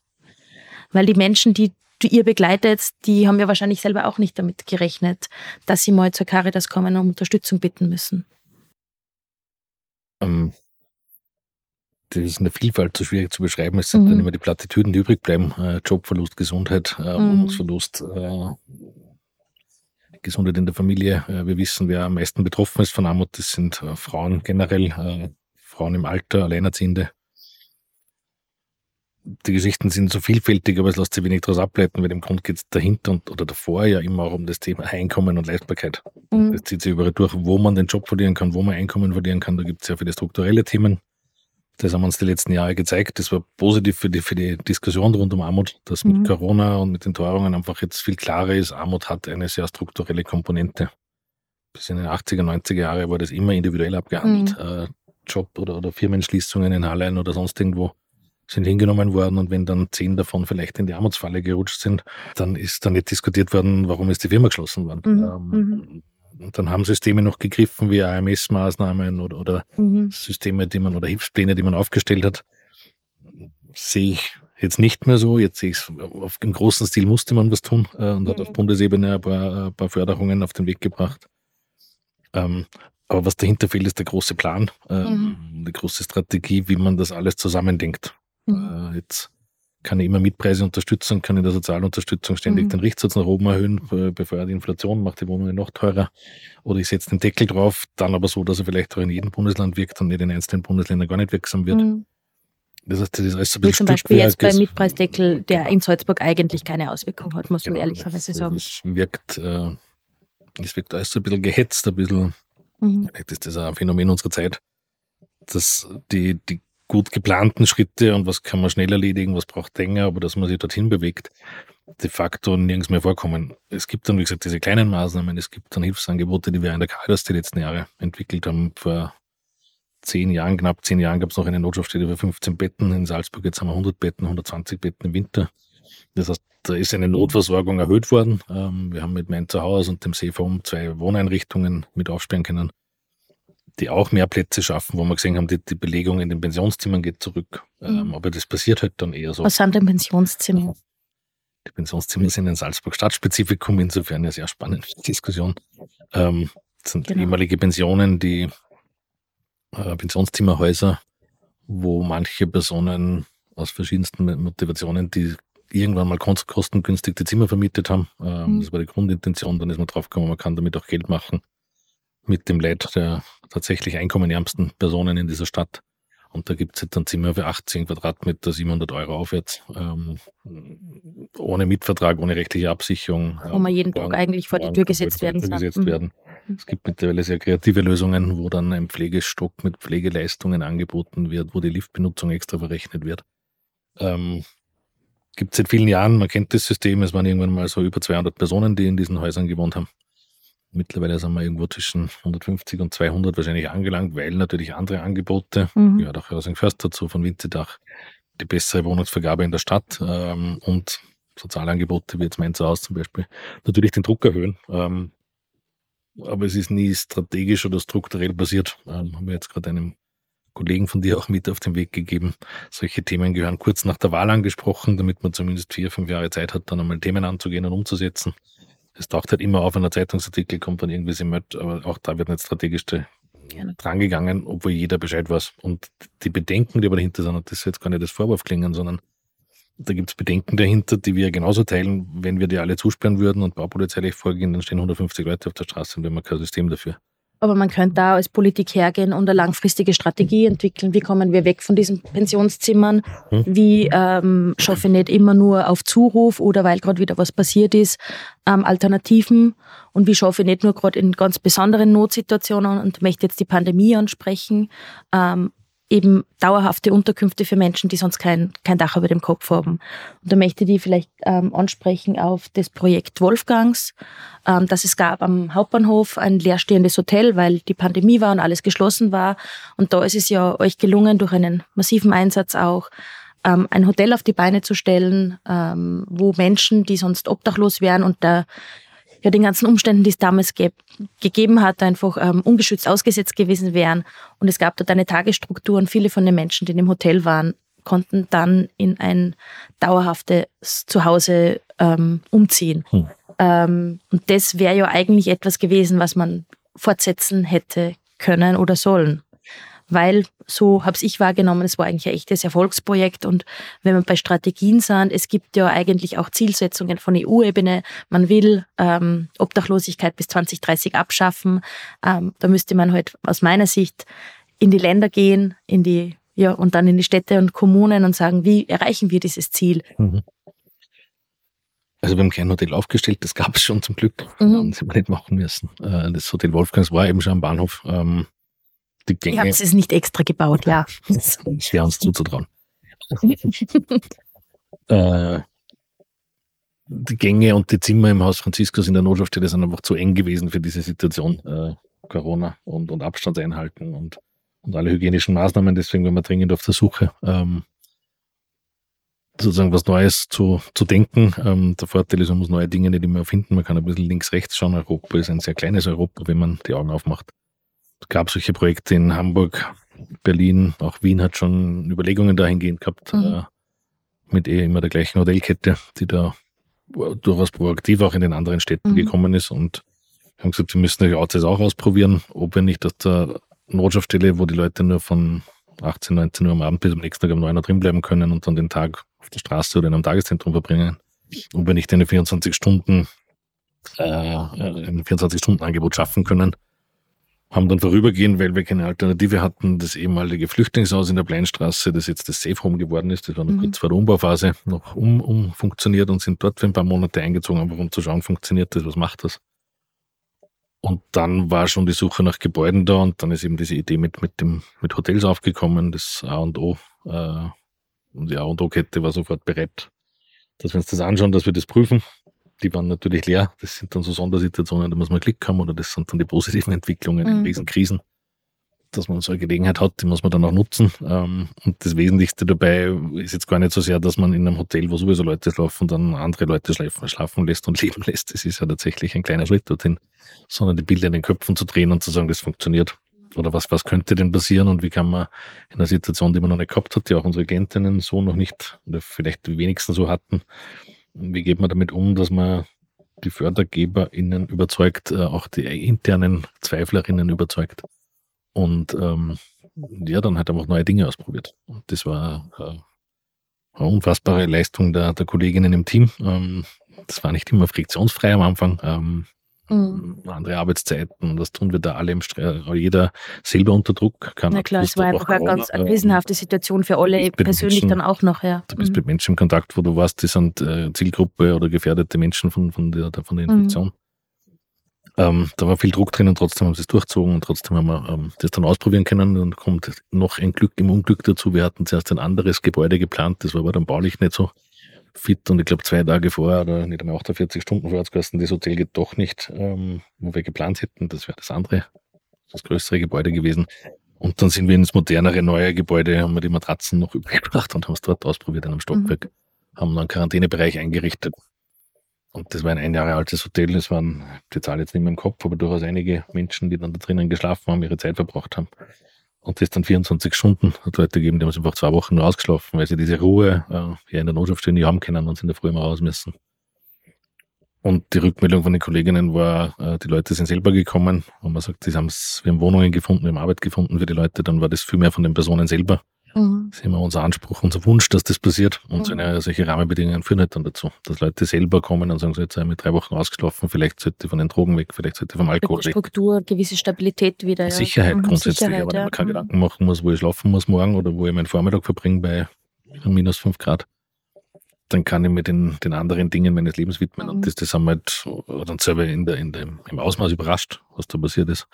Weil die Menschen, die du ihr begleitet, die haben ja wahrscheinlich selber auch nicht damit gerechnet, dass sie mal zur Caritas kommen und um Unterstützung bitten müssen. Ähm, das ist in der Vielfalt so schwierig zu beschreiben. Es sind mhm. dann immer die Plattitüden, die übrig bleiben. Äh, Jobverlust, Gesundheit, äh, mhm. Wohnungsverlust, äh, Gesundheit in der Familie. Äh, wir wissen, wer am meisten betroffen ist von Armut. Das sind äh, Frauen generell, äh, Frauen im Alter, Alleinerziehende die Geschichten sind so vielfältig, aber es lässt sich wenig daraus ableiten, weil im Grunde geht es dahinter und, oder davor ja immer auch um das Thema Einkommen und Leistbarkeit. Mhm. Das zieht sich überall durch, wo man den Job verlieren kann, wo man Einkommen verlieren kann. Da gibt es sehr viele strukturelle Themen. Das haben uns die letzten Jahre gezeigt. Das war positiv für die, für die Diskussion rund um Armut, dass mhm. mit Corona und mit den Teuerungen einfach jetzt viel klarer ist, Armut hat eine sehr strukturelle Komponente. Bis in den 80er, 90er Jahre war das immer individuell abgehandelt. Mhm. Äh, Job oder, oder Firmenschließungen in Hallein oder sonst irgendwo sind hingenommen worden und wenn dann zehn davon vielleicht in die Armutsfalle gerutscht sind, dann ist da nicht diskutiert worden, warum ist die Firma geschlossen worden. Mhm. Ähm, mhm. dann haben Systeme noch gegriffen wie AMS-Maßnahmen oder, oder mhm. Systeme, die man oder Hilfspläne, die man aufgestellt hat. Sehe ich jetzt nicht mehr so. Jetzt sehe ich es, auf im großen Stil musste man was tun äh, und hat auf mhm. Bundesebene ein paar, ein paar, Förderungen auf den Weg gebracht. Ähm, aber was dahinter fehlt, ist der große Plan, äh, mhm. die große Strategie, wie man das alles zusammendenkt. Mhm. Äh, jetzt kann ich immer Mietpreise unterstützen, kann in der Sozialunterstützung ständig mhm. den Richtsatz nach oben erhöhen, befeuert die Inflation, macht die Wohnungen noch teurer. Oder ich setze den Deckel drauf, dann aber so, dass er vielleicht auch in jedem Bundesland wirkt und nicht in einzelnen Bundesländern gar nicht wirksam wird. Mhm. Das heißt, das ist alles so ein bisschen Wie zum Beispiel jetzt beim Mietpreisdeckel, der in Salzburg eigentlich keine Auswirkung hat, muss genau, man ehrlicherweise sagen. Es wirkt, äh, es wirkt alles so ein bisschen gehetzt, ein bisschen, mhm. vielleicht ist das ein Phänomen unserer Zeit, dass die, die gut geplanten Schritte und was kann man schnell erledigen, was braucht länger, aber dass man sich dorthin bewegt, de facto nirgends mehr vorkommen. Es gibt dann, wie gesagt, diese kleinen Maßnahmen, es gibt dann Hilfsangebote, die wir in der Caritas die letzten Jahre entwickelt haben. Vor zehn Jahren, knapp zehn Jahren gab es noch eine Notschaftsstelle für 15 Betten. In Salzburg jetzt haben wir 100 Betten, 120 Betten im Winter. Das heißt, da ist eine Notversorgung erhöht worden. Ähm, wir haben mit Mein Zuhause und dem Seeform zwei Wohneinrichtungen mit aufsperren können, die auch mehr Plätze schaffen, wo wir gesehen haben, die, die Belegung in den Pensionszimmern geht zurück. Ähm, mhm. Aber das passiert halt dann eher so. Was sind denn Pensionszimmer? Die Pensionszimmer sind in Salzburg Stadtspezifikum, insofern eine sehr spannende Diskussion. Ähm, das sind genau. ehemalige Pensionen, die äh, Pensionszimmerhäuser, wo manche Personen aus verschiedensten Motivationen, die irgendwann mal kostengünstig die Zimmer vermietet haben. Ähm, mhm. Das war die Grundintention. Dann ist man draufgekommen, man kann damit auch Geld machen mit dem Leid der tatsächlich einkommenärmsten Personen in dieser Stadt. Und da gibt es jetzt ein Zimmer für 18 Quadratmeter, 700 Euro aufwärts, ähm, ohne Mietvertrag, ohne rechtliche Absicherung. Wo man jeden Tag eigentlich vor die Tür gesetzt werden kann. Gesetzt mhm. werden. Es gibt mittlerweile sehr kreative Lösungen, wo dann ein Pflegestock mit Pflegeleistungen angeboten wird, wo die Liftbenutzung extra verrechnet wird. Ähm, gibt es seit vielen Jahren, man kennt das System, es waren irgendwann mal so über 200 Personen, die in diesen Häusern gewohnt haben. Mittlerweile sind wir irgendwo zwischen 150 und 200 wahrscheinlich angelangt, weil natürlich andere Angebote, mhm. ja, auch Hörasing Först dazu von Winzedach, die bessere Wohnungsvergabe in der Stadt ähm, und Sozialangebote wie jetzt mein Zuhause zum Beispiel, natürlich den Druck erhöhen. Ähm, aber es ist nie strategisch oder strukturell basiert. Ähm, haben wir jetzt gerade einem Kollegen von dir auch mit auf den Weg gegeben. Solche Themen gehören kurz nach der Wahl angesprochen, damit man zumindest vier, fünf Jahre Zeit hat, dann einmal Themen anzugehen und umzusetzen. Es taucht halt immer auf, wenn ein Zeitungsartikel kommt dann irgendwie Simmert, aber auch da wird nicht strategisch drangegangen, obwohl jeder Bescheid weiß. Und die Bedenken, die aber dahinter sind, und das soll jetzt gar nicht das Vorwurf klingen, sondern da gibt es Bedenken dahinter, die wir genauso teilen. Wenn wir die alle zusperren würden und baupolizeilich vorgehen, dann stehen 150 Leute auf der Straße und wir haben kein System dafür. Aber man könnte da als Politik hergehen und eine langfristige Strategie entwickeln. Wie kommen wir weg von diesen Pensionszimmern? Hm. Wie ähm, schaffe ich nicht immer nur auf Zuruf oder weil gerade wieder was passiert ist, ähm, Alternativen? Und wie schaffe ich nicht nur gerade in ganz besonderen Notsituationen und möchte jetzt die Pandemie ansprechen, ähm, eben dauerhafte Unterkünfte für Menschen, die sonst kein, kein Dach über dem Kopf haben. Und da möchte ich vielleicht ähm, ansprechen auf das Projekt Wolfgangs, ähm, dass es gab am Hauptbahnhof ein leerstehendes Hotel, weil die Pandemie war und alles geschlossen war. Und da ist es ja euch gelungen, durch einen massiven Einsatz auch, ähm, ein Hotel auf die Beine zu stellen, ähm, wo Menschen, die sonst obdachlos wären und der ja, den ganzen Umständen, die es damals ge gegeben hat, einfach ähm, ungeschützt ausgesetzt gewesen wären. Und es gab dort eine Tagesstruktur und viele von den Menschen, die in dem Hotel waren, konnten dann in ein dauerhaftes Zuhause ähm, umziehen. Hm. Ähm, und das wäre ja eigentlich etwas gewesen, was man fortsetzen hätte können oder sollen weil so habe ich wahrgenommen, es war eigentlich ein echtes Erfolgsprojekt. Und wenn wir bei Strategien sind, es gibt ja eigentlich auch Zielsetzungen von EU-Ebene. Man will ähm, Obdachlosigkeit bis 2030 abschaffen. Ähm, da müsste man halt aus meiner Sicht in die Länder gehen, in die ja und dann in die Städte und Kommunen und sagen, wie erreichen wir dieses Ziel? Mhm. Also wir haben kein Hotel aufgestellt, das gab es schon zum Glück. Mhm. Das haben wir nicht machen müssen. Äh, das Hotel Wolfgangs war eben schon am Bahnhof. Ähm, die Gänge. Ich habe es nicht extra gebaut, ja. Schwer uns zuzutrauen. äh, die Gänge und die Zimmer im Haus Franziskus in der Notschaftsstelle sind einfach zu eng gewesen für diese Situation. Äh, Corona und, und Abstand einhalten und, und alle hygienischen Maßnahmen. Deswegen waren wir dringend auf der Suche, ähm, sozusagen was Neues zu, zu denken. Ähm, der Vorteil ist, man muss neue Dinge nicht immer erfinden. Man kann ein bisschen links, rechts schauen. Europa ist ein sehr kleines Europa, wenn man die Augen aufmacht. Es gab solche Projekte in Hamburg, Berlin, auch Wien hat schon Überlegungen dahingehend gehabt, mhm. äh, mit eh immer der gleichen Hotelkette, die da durchaus proaktiv auch in den anderen Städten mhm. gekommen ist und haben gesagt, wir müssen die Outside auch ausprobieren, ob wir nicht aus der Notschaftsstelle, wo die Leute nur von 18, 19 Uhr am Abend bis am nächsten Tag um 9 Uhr drin bleiben können und dann den Tag auf der Straße oder in einem Tageszentrum verbringen, ob wir nicht eine 24 Stunden, äh, ein 24 Stunden Angebot schaffen können, haben dann vorübergehend, weil wir keine Alternative hatten, das ehemalige Flüchtlingshaus in der Pleinstraße, das jetzt das Safe Home geworden ist, das war noch mhm. kurz vor der Umbauphase, noch um, umfunktioniert und sind dort für ein paar Monate eingezogen, einfach um zu schauen, funktioniert das, was macht das. Und dann war schon die Suche nach Gebäuden da und dann ist eben diese Idee mit, mit, dem, mit Hotels aufgekommen, das A und O. Äh, und die A und O-Kette war sofort bereit, dass wir uns das anschauen, dass wir das prüfen. Die waren natürlich leer. Das sind dann so Sondersituationen, da muss man Glück haben oder das sind dann die positiven Entwicklungen mhm. in diesen Krisen dass man so eine Gelegenheit hat, die muss man dann auch nutzen. Ähm, und das Wesentlichste dabei ist jetzt gar nicht so sehr, dass man in einem Hotel, wo sowieso Leute schlafen, dann andere Leute schlafen, schlafen lässt und leben lässt. Das ist ja tatsächlich ein kleiner Schritt dorthin, sondern die Bilder in den Köpfen zu drehen und zu sagen, das funktioniert. Oder was, was könnte denn passieren und wie kann man in einer Situation, die man noch nicht gehabt hat, die auch unsere Agentinnen so noch nicht oder vielleicht die wenigsten so hatten, wie geht man damit um, dass man die FördergeberInnen überzeugt, äh, auch die internen ZweiflerInnen überzeugt und ähm, ja, dann hat er auch neue Dinge ausprobiert. Und das war äh, eine unfassbare Leistung der, der Kolleginnen im Team. Ähm, das war nicht immer friktionsfrei am Anfang. Ähm, mhm. Andere Arbeitszeiten, das tun wir da alle im Stress, jeder selber unter Druck kann. Na klar, es war einfach eine ganz eine krisenhafte Situation für alle persönlich Menschen, dann auch noch, ja. Du bist mhm. mit Menschen im Kontakt, wo du weißt, die sind äh, Zielgruppe oder gefährdete Menschen von, von der, von der mhm. Infektion. Ähm, da war viel Druck drin und trotzdem haben sie es durchzogen und trotzdem haben wir ähm, das dann ausprobieren können. Und kommt noch ein Glück im Unglück dazu. Wir hatten zuerst ein anderes Gebäude geplant, das war aber dann baulich nicht so fit und ich glaube zwei Tage vorher oder nicht einmal 48 Stunden vorher kosten, das Hotel geht doch nicht, ähm, wo wir geplant hätten. Das wäre das andere, das größere Gebäude gewesen. Und dann sind wir ins modernere, neue Gebäude, haben wir die Matratzen noch übrig gebracht und haben es dort ausprobiert in einem Stockwerk. Mhm. Haben dann einen Quarantänebereich eingerichtet, und das war ein ein Jahre altes Hotel. Es waren, die Zahl jetzt nicht mehr im Kopf, aber durchaus einige Menschen, die dann da drinnen geschlafen haben, ihre Zeit verbracht haben. Und das dann 24 Stunden hat Leute gegeben, die haben sich einfach zwei Wochen nur ausgeschlafen, weil sie diese Ruhe äh, ja in der Notaufstehen nicht haben können und sind in der Früh immer raus müssen. Und die Rückmeldung von den Kolleginnen war, äh, die Leute sind selber gekommen und man sagt, sie haben's, wir haben Wohnungen gefunden, wir haben Arbeit gefunden für die Leute, dann war das viel mehr von den Personen selber Mhm. Das ist immer unser Anspruch, unser Wunsch, dass das passiert. Und mhm. so eine, solche Rahmenbedingungen führen halt dann dazu, dass Leute selber kommen und sagen, so jetzt sei ich mit drei Wochen ausgeschlafen, vielleicht sollte ich von den Drogen weg, vielleicht sollte ich vom Alkohol weg. Struktur, gewisse Stabilität wieder. Ja. Sicherheit mhm, grundsätzlich, Sicherheit, aber wenn man keine mhm. Gedanken machen muss, wo ich schlafen muss morgen oder wo ich meinen Vormittag verbringe bei minus fünf Grad dann kann ich mir den, den anderen Dingen meines Lebens widmen. Mhm. Und das, das haben wir halt dann selber in der, in der, im Ausmaß überrascht, was da passiert ist.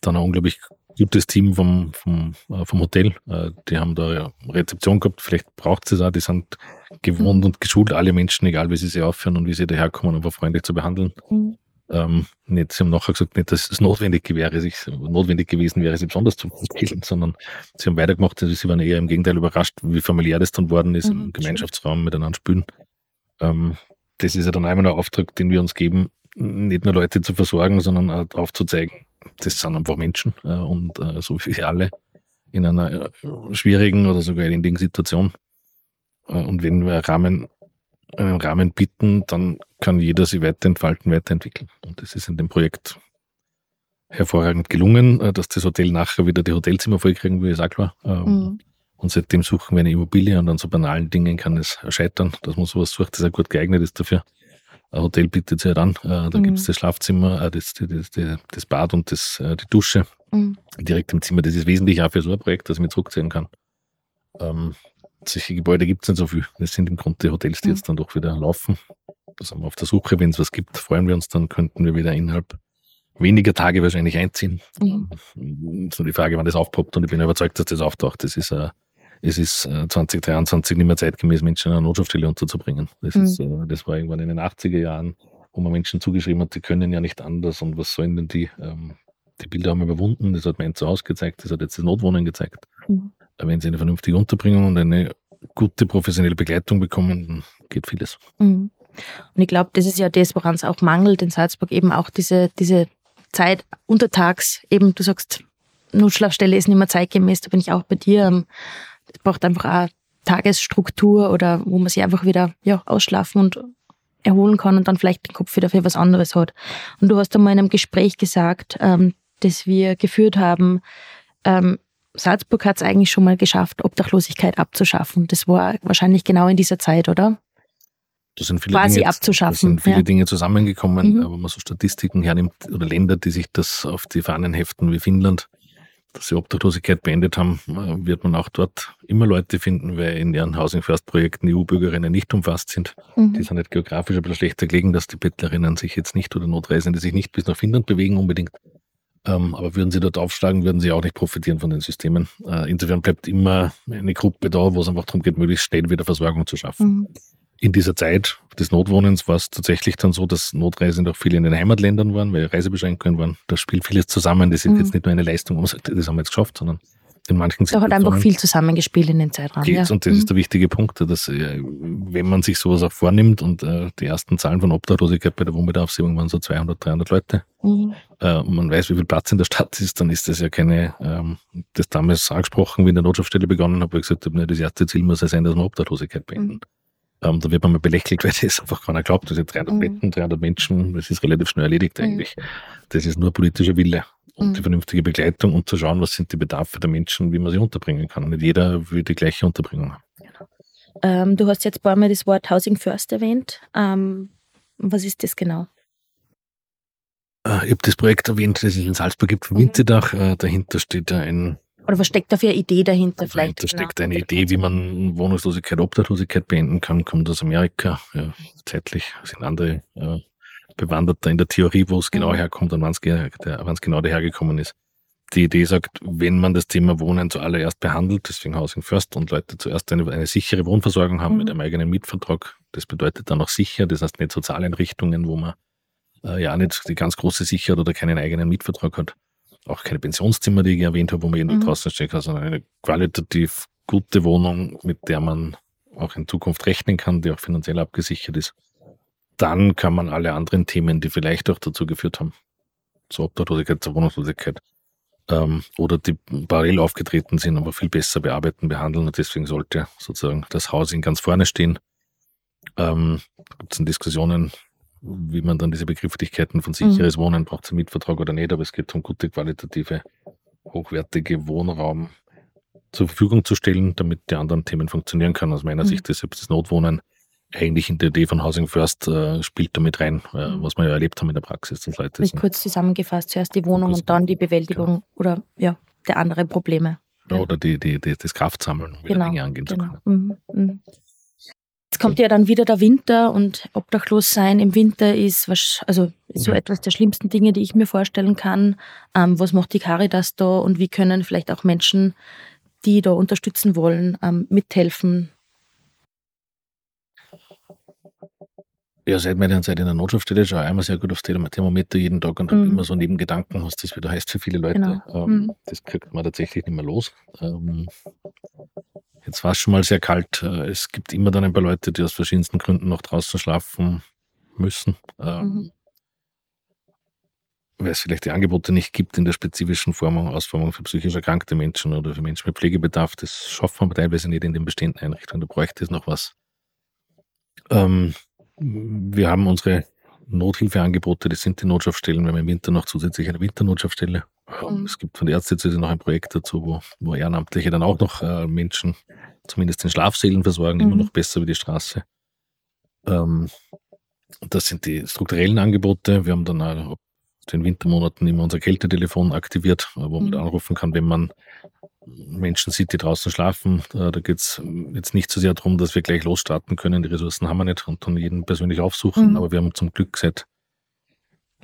Dann ein unglaublich gutes Team vom, vom, äh, vom Hotel. Äh, die haben da ja Rezeption gehabt, vielleicht braucht es auch, die sind gewohnt mhm. und geschult, alle Menschen, egal wie sie sich aufführen und wie sie daherkommen, einfach freundlich zu behandeln. Mhm. Ähm, nicht, sie haben nachher gesagt, nicht, dass es notwendig wäre, sich notwendig gewesen wäre, sie besonders zu empfehlen, sondern sie haben weitergemacht, also sie waren eher im Gegenteil überrascht, wie familiär das dann worden ist, mhm. im Gemeinschaftsraum miteinander spülen. Ähm, das ist ja dann einmal ein Auftrag, den wir uns geben, nicht nur Leute zu versorgen, sondern auch aufzuzeigen, das sind einfach Menschen äh, und äh, so wie wir alle in einer äh, schwierigen oder sogar elendigen Situation. Äh, und wenn wir Rahmen, einen Rahmen bieten, dann kann jeder sich weiterentfalten, weiterentwickeln. Und das ist in dem Projekt hervorragend gelungen, äh, dass das Hotel nachher wieder die Hotelzimmer vollkriegen, wie es auch klar. Ähm, mhm. Und seitdem suchen wir eine Immobilie und an so banalen Dingen kann es scheitern, dass man sowas sucht, das auch gut geeignet ist dafür. Ein Hotel bietet sich an. Äh, da mhm. gibt es das Schlafzimmer, äh, das, das, das, das, Bad und das, äh, die Dusche mhm. direkt im Zimmer. Das ist wesentlich auch für so ein Projekt, dass ich mir zurückziehen kann. Ähm, solche Gebäude gibt es nicht so viel. Das sind im Grunde Hotels, die mhm. jetzt dann doch wieder laufen. Da sind wir auf der Suche. Wenn es was gibt, freuen wir uns, dann könnten wir wieder innerhalb weniger Tage wahrscheinlich einziehen. Mhm. So die Frage, wann das aufpoppt und ich bin überzeugt, dass das auftaucht. Das ist ein es ist 2023 äh, nicht mehr zeitgemäß, Menschen in einer Notschaftsstelle unterzubringen. Das, mhm. ist, äh, das war irgendwann in den 80er Jahren, wo man Menschen zugeschrieben hat, die können ja nicht anders und was sollen denn die? Ähm, die Bilder haben überwunden, das hat mein Zuhause gezeigt, das hat jetzt das Notwohnen gezeigt. Mhm. Wenn sie eine vernünftige Unterbringung und eine gute professionelle Begleitung bekommen, dann geht vieles. Mhm. Und ich glaube, das ist ja das, woran es auch mangelt in Salzburg, eben auch diese, diese Zeit untertags, eben du sagst, Notschlafstelle ist nicht mehr zeitgemäß, da bin ich auch bei dir. Es braucht einfach auch Tagesstruktur oder wo man sich einfach wieder ja, ausschlafen und erholen kann und dann vielleicht den Kopf wieder für was anderes hat. Und du hast einmal in einem Gespräch gesagt, ähm, das wir geführt haben, ähm, Salzburg hat es eigentlich schon mal geschafft, Obdachlosigkeit abzuschaffen. Das war wahrscheinlich genau in dieser Zeit, oder? Da sind viele Quasi Dinge, abzuschaffen. Da sind viele ja. Dinge zusammengekommen, mhm. wenn man so Statistiken hernimmt oder Länder, die sich das auf die Fahnen heften wie Finnland, dass sie Obdachlosigkeit beendet haben, äh, wird man auch dort immer Leute finden, weil in ihren Housing First Projekten EU-Bürgerinnen nicht umfasst sind. Mhm. Die sind nicht geografisch ein bisschen schlechter gelegen, dass die Bettlerinnen sich jetzt nicht oder Notreisende sich nicht bis nach Finnland bewegen unbedingt. Ähm, aber würden sie dort aufschlagen, würden sie auch nicht profitieren von den Systemen. Äh, insofern bleibt immer eine Gruppe da, wo es einfach darum geht, möglichst schnell wieder Versorgung zu schaffen. Mhm in dieser Zeit des Notwohnens war es tatsächlich dann so, dass Notreisende auch viele in den Heimatländern waren, weil Reisebeschränkungen waren. Da spielt vieles zusammen. Das ist mhm. jetzt nicht nur eine Leistung, das haben wir jetzt geschafft, sondern in manchen Da hat einfach viel zusammengespielt in den Zeitraum. Ja. Und das mhm. ist der wichtige Punkt, dass äh, wenn man sich sowas auch vornimmt und äh, die ersten Zahlen von Obdachlosigkeit bei der Wohnbedarfshebung waren so 200, 300 Leute, mhm. äh, und man weiß, wie viel Platz in der Stadt ist, dann ist das ja keine, ähm, das damals angesprochen, wie in der Notschaftsstelle begonnen habe, ich gesagt habe, das erste Ziel muss ja sein, dass man Obdachlosigkeit beenden. Mhm. Ähm, da wird man mal belächelt, weil das einfach keiner glaubt. Das sind 300 mhm. Betten, 300 Menschen, das ist relativ schnell erledigt mhm. eigentlich. Das ist nur politischer Wille und mhm. die vernünftige Begleitung und zu schauen, was sind die Bedarfe der Menschen, wie man sie unterbringen kann. Nicht jeder will die gleiche Unterbringung haben. Genau. Ähm, du hast jetzt ein paar Mal das Wort Housing First erwähnt. Ähm, was ist das genau? Äh, ich habe das Projekt erwähnt, das es in Salzburg gibt, vom mhm. Winterdach. Äh, dahinter steht ein oder was steckt da für eine Idee dahinter vielleicht? Da steckt eine Idee, wie man Wohnungslosigkeit, Obdachlosigkeit beenden kann, kommt aus Amerika. Ja, zeitlich sind andere äh, bewandert in der Theorie, wo es genau mhm. herkommt und wann es genau dahergekommen ist. Die Idee sagt, wenn man das Thema Wohnen zuallererst behandelt, deswegen Housing First und Leute zuerst eine, eine sichere Wohnversorgung haben mhm. mit einem eigenen Mietvertrag, das bedeutet dann auch sicher, das heißt nicht Sozialeinrichtungen, wo man äh, ja nicht die ganz große Sicherheit oder keinen eigenen Mietvertrag hat, auch keine Pensionszimmer, die ich erwähnt habe, wo man jeden mhm. draußen steckt, sondern eine qualitativ gute Wohnung, mit der man auch in Zukunft rechnen kann, die auch finanziell abgesichert ist dann kann man alle anderen Themen, die vielleicht auch dazu geführt haben, zur Obdachlosigkeit, zur Wohnungslosigkeit, ähm, oder die parallel aufgetreten sind, aber viel besser bearbeiten, behandeln. Und deswegen sollte sozusagen das Housing ganz vorne stehen. Ähm, Gibt es Diskussionen, wie man dann diese Begrifflichkeiten von sicheres mhm. Wohnen braucht, zum Mietvertrag oder nicht, aber es geht um gute, qualitative, hochwertige Wohnraum zur Verfügung zu stellen, damit die anderen Themen funktionieren können. Aus meiner mhm. Sicht ist das Notwohnen eigentlich in der Idee von Housing First äh, spielt damit rein, äh, mhm. was wir ja erlebt haben in der Praxis. Das Leute Nicht kurz zusammengefasst, zuerst die Wohnung und dann die Bewältigung genau. oder ja, der anderen Probleme. Ja, oder die, die, die, das Kraftsammeln, um genau, Dinge angehen genau. zu können. Mhm. Mhm. Jetzt kommt ja dann wieder der Winter und obdachlos sein im Winter ist also so mhm. etwas der schlimmsten Dinge, die ich mir vorstellen kann. Ähm, was macht die Caritas da und wie können vielleicht auch Menschen, die da unterstützen wollen, ähm, mithelfen, Ja, seit meiner Zeit in der Notschaftsstelle schaue ich einmal sehr gut aufs Thermometer jeden Tag und mhm. habe immer so Nebengedanken, was das wieder heißt für viele Leute. Genau. Ähm, mhm. Das kriegt man tatsächlich nicht mehr los. Ähm, jetzt war es schon mal sehr kalt. Äh, es gibt immer dann ein paar Leute, die aus verschiedensten Gründen noch draußen schlafen müssen. Ähm, mhm. Weil es vielleicht die Angebote nicht gibt in der spezifischen Formung, Ausformung für psychisch erkrankte Menschen oder für Menschen mit Pflegebedarf. Das schafft man teilweise nicht in den bestehenden Einrichtungen. Da bräuchte es noch was. Ähm, wir haben unsere Nothilfeangebote, das sind die Notschaftsstellen. Wir haben im Winter noch zusätzlich eine Winternotschaftsstelle. Mhm. Es gibt von der Ärztezüse noch ein Projekt dazu, wo, wo Ehrenamtliche dann auch noch äh, Menschen zumindest in Schlafsälen versorgen, mhm. immer noch besser wie die Straße. Ähm, das sind die strukturellen Angebote. Wir haben dann auch den Wintermonaten immer unser Kältetelefon aktiviert, wo man mhm. anrufen kann, wenn man Menschen sieht, die draußen schlafen. Da geht es jetzt nicht so sehr darum, dass wir gleich losstarten können. Die Ressourcen haben wir nicht und dann jeden persönlich aufsuchen. Mhm. Aber wir haben zum Glück seit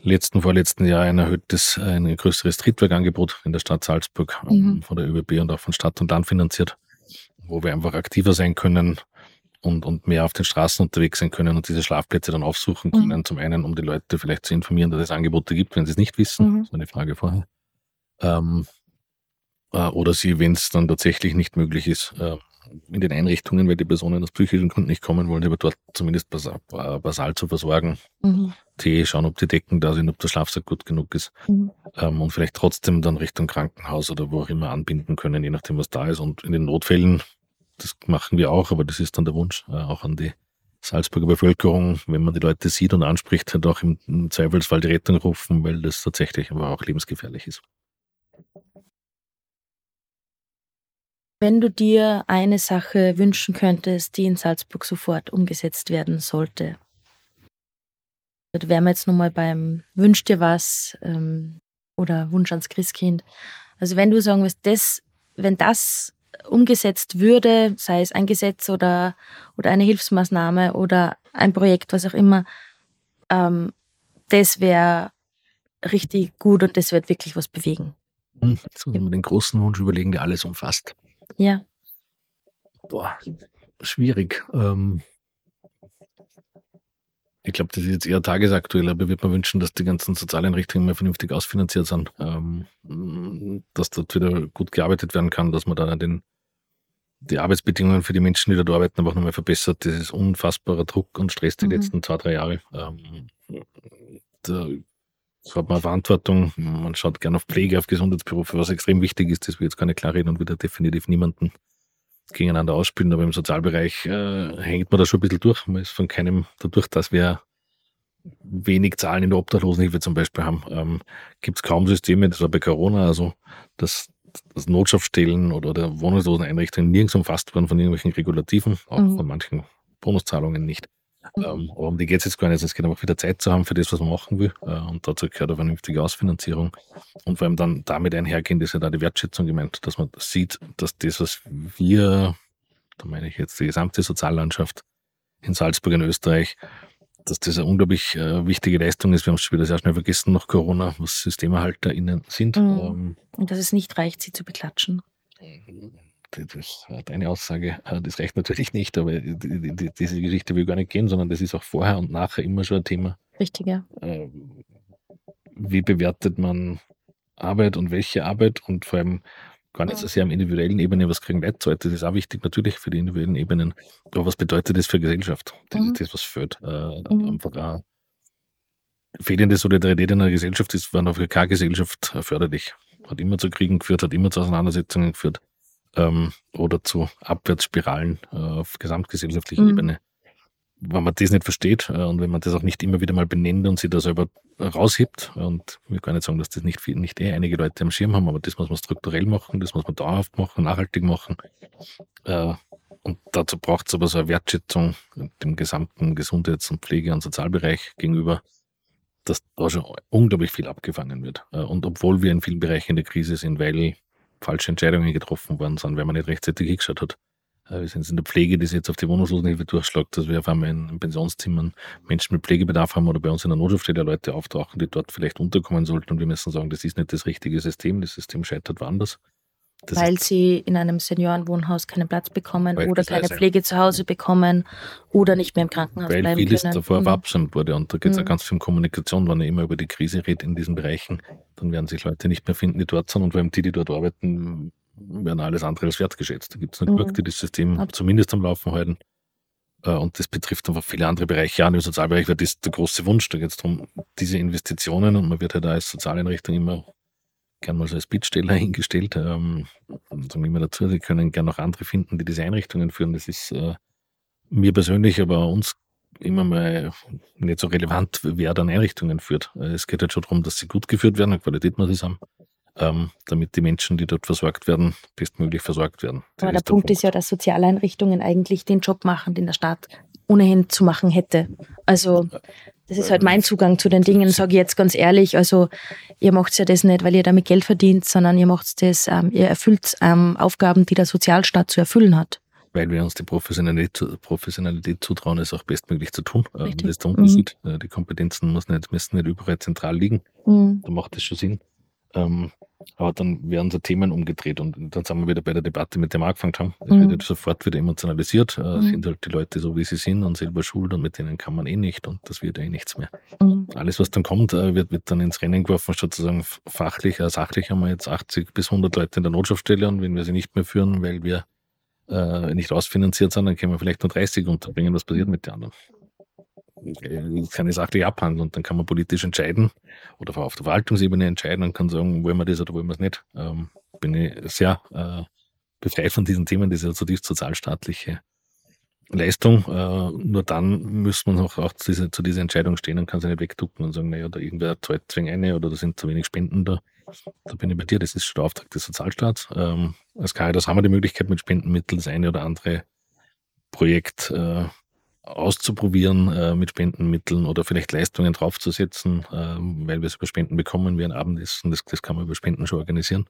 letzten, vorletzten Jahr ein erhöhtes, ein größeres Triebwerkangebot in der Stadt Salzburg mhm. von der ÖBB und auch von Stadt und Land finanziert, wo wir einfach aktiver sein können und, und mehr auf den Straßen unterwegs sein können und diese Schlafplätze dann aufsuchen können. Mhm. Zum einen, um die Leute vielleicht zu informieren, dass es Angebote gibt, wenn sie es nicht wissen. Mhm. Das war eine Frage vorher. Ähm, äh, oder sie, wenn es dann tatsächlich nicht möglich ist, äh, in den Einrichtungen, weil die Personen aus psychischen Gründen nicht kommen wollen, aber dort zumindest basal, basal zu versorgen. Mhm. Tee, schauen, ob die Decken da sind, ob der Schlafsack gut genug ist. Mhm. Ähm, und vielleicht trotzdem dann Richtung Krankenhaus oder wo auch immer anbinden können, je nachdem, was da ist. Und in den Notfällen, das machen wir auch, aber das ist dann der Wunsch, äh, auch an die Salzburger Bevölkerung, wenn man die Leute sieht und anspricht, halt auch im, im Zweifelsfall die Rettung rufen, weil das tatsächlich aber auch lebensgefährlich ist. Wenn du dir eine Sache wünschen könntest, die in Salzburg sofort umgesetzt werden sollte, da wären wir jetzt nochmal beim Wünsch dir was ähm, oder Wunsch ans Christkind. Also wenn du sagen willst, das, wenn das umgesetzt würde, sei es ein Gesetz oder, oder eine Hilfsmaßnahme oder ein Projekt, was auch immer, ähm, das wäre richtig gut und das wird wirklich was bewegen. Hm, jetzt muss man den großen Wunsch überlegen, der alles umfasst. Ja. Boah, schwierig. Ähm, Ich glaube, das ist jetzt eher tagesaktuell, aber ich würde mir wünschen, dass die ganzen Sozialeinrichtungen mehr vernünftig ausfinanziert sind, ähm, dass dort wieder gut gearbeitet werden kann, dass man da den, die Arbeitsbedingungen für die Menschen, die dort arbeiten, einfach nochmal verbessert. Das ist unfassbarer Druck und Stress die mhm. letzten zwei, drei Jahre. Ähm, da hat man Verantwortung, man schaut gerne auf Pflege, auf Gesundheitsberufe, was extrem wichtig ist, das will jetzt gar nicht klar reden und wieder definitiv niemanden gegeneinander ausspielen, aber im Sozialbereich äh, hängt man da schon ein bisschen durch. Man ist von keinem, dadurch, dass wir wenig Zahlen in der Obdachlosenhilfe zum Beispiel haben, ähm, gibt es kaum Systeme, das war bei Corona, also dass, dass Notschaftsstellen oder der Wohnungsloseneinrichtungen nirgends umfasst wurden von irgendwelchen Regulativen, auch mhm. von manchen Bonuszahlungen nicht. Mhm. Ähm, um die geht es jetzt gar nicht. Es geht einfach wieder Zeit zu haben für das, was man machen will. Äh, und dazu gehört eine vernünftige Ausfinanzierung. Und vor allem dann damit einhergehend ist ja da die Wertschätzung gemeint, dass man sieht, dass das, was wir, da meine ich jetzt die gesamte Soziallandschaft in Salzburg in Österreich, dass das eine unglaublich äh, wichtige Leistung ist. Wir haben es schon wieder sehr schnell vergessen nach Corona, was SystemerhalterInnen sind. Mhm. Ähm, und dass es nicht reicht, sie zu beklatschen. Das, deine Aussage, äh, das reicht natürlich nicht, aber die, die, diese Geschichte will gar nicht gehen, sondern das ist auch vorher und nachher immer schon ein Thema. Richtig, ja. Ähm, wie bewertet man Arbeit und welche Arbeit und vor allem gar nicht so sehr am individuellen Ebene, was kriegen Leute zahlt, das ist auch wichtig natürlich für die individuellen Ebenen, aber was bedeutet das für Gesellschaft? Das mhm. das, was fehlt. Äh, mhm. Einfach auch fehlende Solidarität in einer Gesellschaft ist, war für keine Gesellschaft förderlich. Hat immer zu Kriegen geführt, hat immer zu Auseinandersetzungen geführt ähm, oder zu Abwärtsspiralen äh, auf gesamtgesellschaftlicher mhm. Ebene. Wenn man das nicht versteht äh, und wenn man das auch nicht immer wieder mal benennt und sich da selber raushebt, und ich will gar nicht sagen, dass das nicht, viel, nicht eh einige Leute am Schirm haben, aber das muss man strukturell machen, das muss man dauerhaft machen, nachhaltig machen. Äh, und dazu braucht es aber so eine Wertschätzung dem gesamten Gesundheits- und Pflege- und Sozialbereich gegenüber, dass da schon unglaublich viel abgefangen wird. Äh, und obwohl wir in vielen Bereichen in der Krise sind, weil falsche Entscheidungen getroffen worden sind, weil man nicht rechtzeitig hingeschaut hat. Äh, wir sind in der Pflege, die sich jetzt auf die Wohnungslosenhilfe durchschlägt, dass wir auf einmal in Pensionszimmern Menschen mit Pflegebedarf haben oder bei uns in der Notschaftsstelle Leute auftauchen, die dort vielleicht unterkommen sollten und wir müssen sagen, das ist nicht das richtige System, das System scheitert woanders. Das weil sie in einem Seniorenwohnhaus keinen Platz bekommen oder keine Pflege zu Hause bekommen oder nicht mehr im Krankenhaus weil bleiben vieles können. davor mhm. verabsäumt wurde. Und da geht es mhm. auch ganz viel um Kommunikation. Wenn ich immer über die Krise rede in diesen Bereichen, dann werden sich Leute nicht mehr finden, die dort sind. Und vor allem die, die dort arbeiten, werden alles andere als wertgeschätzt. Da gibt es Network, mhm. die das System Absolut. zumindest am Laufen halten. Äh, und das betrifft einfach viele andere Bereiche. Ja, im Sozialbereich wäre das der große Wunsch. Da geht es darum, diese Investitionen und man wird halt da als Sozialeinrichtung immer gern mal so als Bittsteller hingestellt. Ähm, sagen wir dazu, sie können gern noch andere finden, die diese Einrichtungen führen. Das ist äh, mir persönlich, aber uns immer mal nicht so relevant, wer dann Einrichtungen führt. Äh, es geht halt schon darum, dass sie gut geführt werden, eine Qualität muss es haben, ähm, damit die Menschen, die dort versorgt werden, bestmöglich versorgt werden. Das aber der, Punkt, Punkt ist ja, dass Sozialeinrichtungen eigentlich den Job machen, den der Staat ohnehin zu machen hätte. Also das ist halt mein Zugang zu den Dingen, sage ich jetzt ganz ehrlich. Also ihr macht ja das nicht, weil ihr damit Geld verdient, sondern ihr macht das, ähm, ihr erfüllt ähm, Aufgaben, die der Sozialstaat zu erfüllen hat. Weil wir uns die Professionalität, Professionalität zutrauen, es auch bestmöglich zu tun. Richtig. Das ist der Unterschied. Mhm. Äh, die Kompetenzen müssen nicht, müssen nicht überall zentral liegen. Mhm. Da macht das schon Sinn. Ähm, aber dann werden so Themen umgedreht und dann sind wir wieder bei der Debatte, mit der wir angefangen haben. Es mhm. wird sofort wieder emotionalisiert, äh, mhm. sind halt die Leute so, wie sie sind und selber schuld und mit denen kann man eh nicht und das wird eh nichts mehr. Mhm. Alles, was dann kommt, äh, wird, wird dann ins Rennen geworfen, statt zu sagen, fachlich, äh, sachlich haben wir jetzt 80 bis 100 Leute in der Notschaftsstelle und wenn wir sie nicht mehr führen, weil wir äh, nicht ausfinanziert sind, dann können wir vielleicht nur 30 unterbringen. Was passiert mit den anderen? Kann ich sachlich abhandeln und dann kann man politisch entscheiden oder auf der Verwaltungsebene entscheiden und kann sagen, wollen wir das oder wollen wir es nicht. Ähm, bin ich sehr äh, befreit von diesen Themen, das ist ja zutiefst sozialstaatliche Leistung. Äh, nur dann muss man auch, auch zu, dieser, zu dieser Entscheidung stehen und kann sie nicht wegducken und sagen, naja, da irgendwer zahlt zwing eine oder da sind zu wenig Spenden da. Da bin ich bei dir, das ist schon der Auftrag des Sozialstaats. Ähm, als Caritas haben wir die Möglichkeit, mit Spendenmitteln das eine oder andere Projekt äh, auszuprobieren äh, mit Spendenmitteln oder vielleicht Leistungen draufzusetzen, äh, weil wir es über Spenden bekommen, wie ein Abendessen, das, das kann man über Spenden schon organisieren.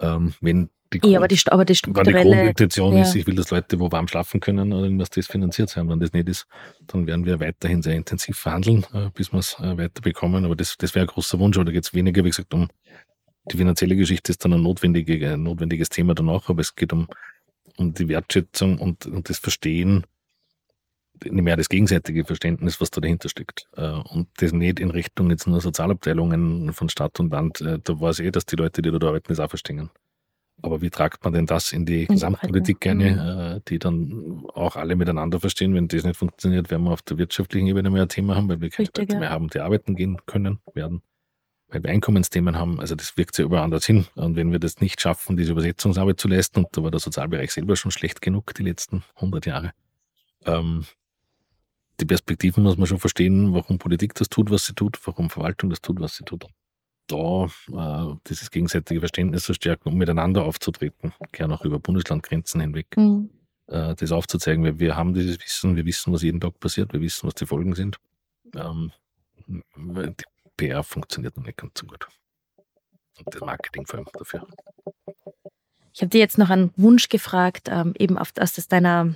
Ähm, wenn die, ja, aber die, aber die strukturelle... die Grundintention ja. ist, ich will, dass Leute wo warm schlafen können oder irgendwas das finanziert sein. Wenn das nicht ist, dann werden wir weiterhin sehr intensiv verhandeln, äh, bis wir es äh, weiter bekommen. Aber das, das wäre ein großer Wunsch. Oder geht es weniger, wie gesagt, um die finanzielle Geschichte ist dann ein, notwendige, ein notwendiges Thema danach, aber es geht um, um die Wertschätzung und, und das Verstehen, mehr das gegenseitige Verständnis, was da dahinter steckt. Äh, und das nicht in Richtung jetzt nur Sozialabteilungen von Stadt und Land. Äh, da weiß ich eh, dass die Leute, die da arbeiten, das auch verstehen. Aber wie tragt man denn das in die Gesamtpolitik eine, mhm. Äh, die dann auch alle miteinander verstehen? Wenn das nicht funktioniert, werden wir auf der wirtschaftlichen Ebene mehr ein Thema haben, weil wir keine Leute mehr haben, die arbeiten gehen können, werden, weil wir Einkommensthemen haben. Also das wirkt ja überall anders hin. Und wenn wir das nicht schaffen, diese Übersetzungsarbeit zu leisten, und da war der Sozialbereich selber schon schlecht genug die letzten 100 Jahre, ähm, die Perspektiven muss man schon verstehen, warum Politik das tut, was sie tut, warum Verwaltung das tut, was sie tut da äh, dieses gegenseitige Verständnis zu stärken, um miteinander aufzutreten, gerne auch über Bundeslandgrenzen hinweg, mhm. äh, das aufzuzeigen, weil wir haben dieses Wissen, wir wissen, was jeden Tag passiert, wir wissen, was die Folgen sind. Ähm, die PR funktioniert noch nicht ganz so gut. Und das Marketing vor allem dafür. Ich habe dir jetzt noch einen Wunsch gefragt, ähm, eben auf, aus deiner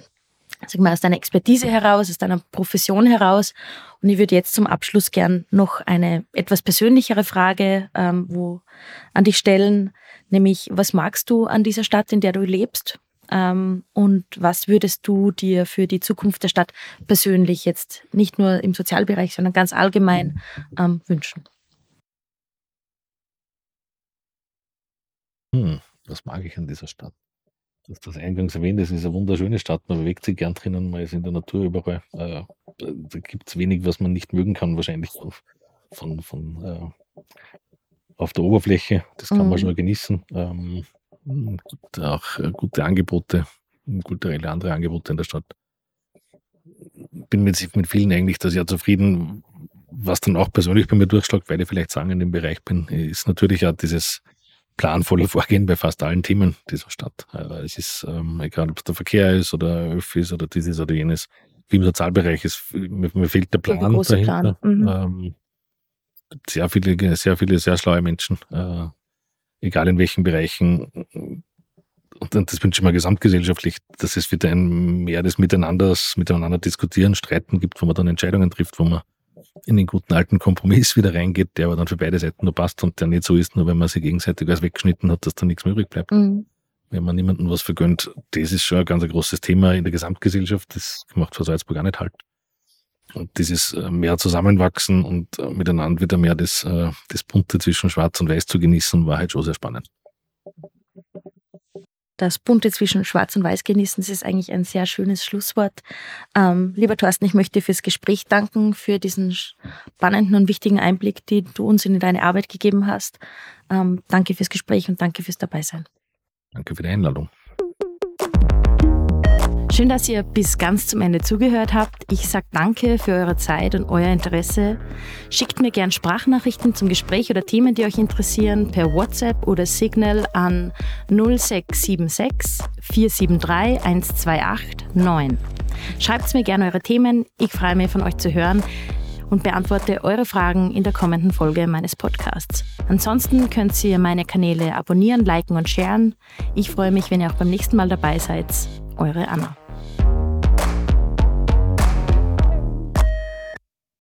sag mal, aus deiner Expertise heraus, aus deiner Profession heraus. Und ich würde jetzt zum Abschluss gern noch eine etwas persönlichere Frage ähm, wo, an dich stellen, nämlich was magst du an dieser Stadt, in der du lebst? Ähm, und was würdest du dir für die Zukunft der Stadt persönlich jetzt nicht nur im Sozialbereich, sondern ganz allgemein ähm, wünschen? Hm, was mag ich an dieser Stadt? Dass das eingangs erwähnt ist, ist eine wunderschöne Stadt. Man bewegt sich gern drinnen, man ist in der Natur überall. Äh, da gibt es wenig, was man nicht mögen kann, wahrscheinlich von, von äh, auf der Oberfläche. Das kann mhm. man schon genießen. Ähm, gibt auch äh, gute Angebote, kulturelle andere Angebote in der Stadt. Bin mit, mit vielen eigentlich das Jahr zufrieden. Was dann auch persönlich bei mir durchschlägt, weil ich vielleicht sagen in dem Bereich bin, ist natürlich auch dieses planvolle Vorgehen bei fast allen Themen dieser Stadt. Es ist, ähm, egal ob es der Verkehr ist oder Öffis oder dieses oder jenes, wie im Sozialbereich ist, mir, mir fehlt der Plan der dahinter. Plan. Mhm. Ähm, sehr viele, sehr viele, sehr schlaue Menschen, äh, egal in welchen Bereichen. Und, und das wünsche ich mir gesamtgesellschaftlich, dass es wieder ein mehr des Miteinanders, miteinander diskutieren, streiten gibt, wo man dann Entscheidungen trifft, wo man in den guten alten Kompromiss wieder reingeht, der aber dann für beide Seiten nur passt und der nicht so ist, nur wenn man sich gegenseitig alles weggeschnitten hat, dass dann nichts mehr übrig bleibt. Mhm. Wenn man niemandem was vergönnt, das ist schon ein ganz großes Thema in der Gesamtgesellschaft. Das macht für Salzburg auch nicht halt. Und dieses äh, mehr Zusammenwachsen und äh, miteinander wieder mehr das, äh, das Bunte zwischen Schwarz und Weiß zu genießen, war halt schon sehr spannend das Bunte zwischen Schwarz und Weiß genießen. Das ist eigentlich ein sehr schönes Schlusswort. Ähm, lieber Thorsten, ich möchte dir fürs Gespräch danken, für diesen spannenden und wichtigen Einblick, den du uns in deine Arbeit gegeben hast. Ähm, danke fürs Gespräch und danke fürs Dabeisein. Danke für die Einladung. Schön, dass ihr bis ganz zum Ende zugehört habt. Ich sage danke für eure Zeit und euer Interesse. Schickt mir gern Sprachnachrichten zum Gespräch oder Themen, die euch interessieren, per WhatsApp oder Signal an 0676 473 1289. Schreibt mir gerne eure Themen. Ich freue mich, von euch zu hören und beantworte eure Fragen in der kommenden Folge meines Podcasts. Ansonsten könnt ihr meine Kanäle abonnieren, liken und sharen. Ich freue mich, wenn ihr auch beim nächsten Mal dabei seid. Eure Anna.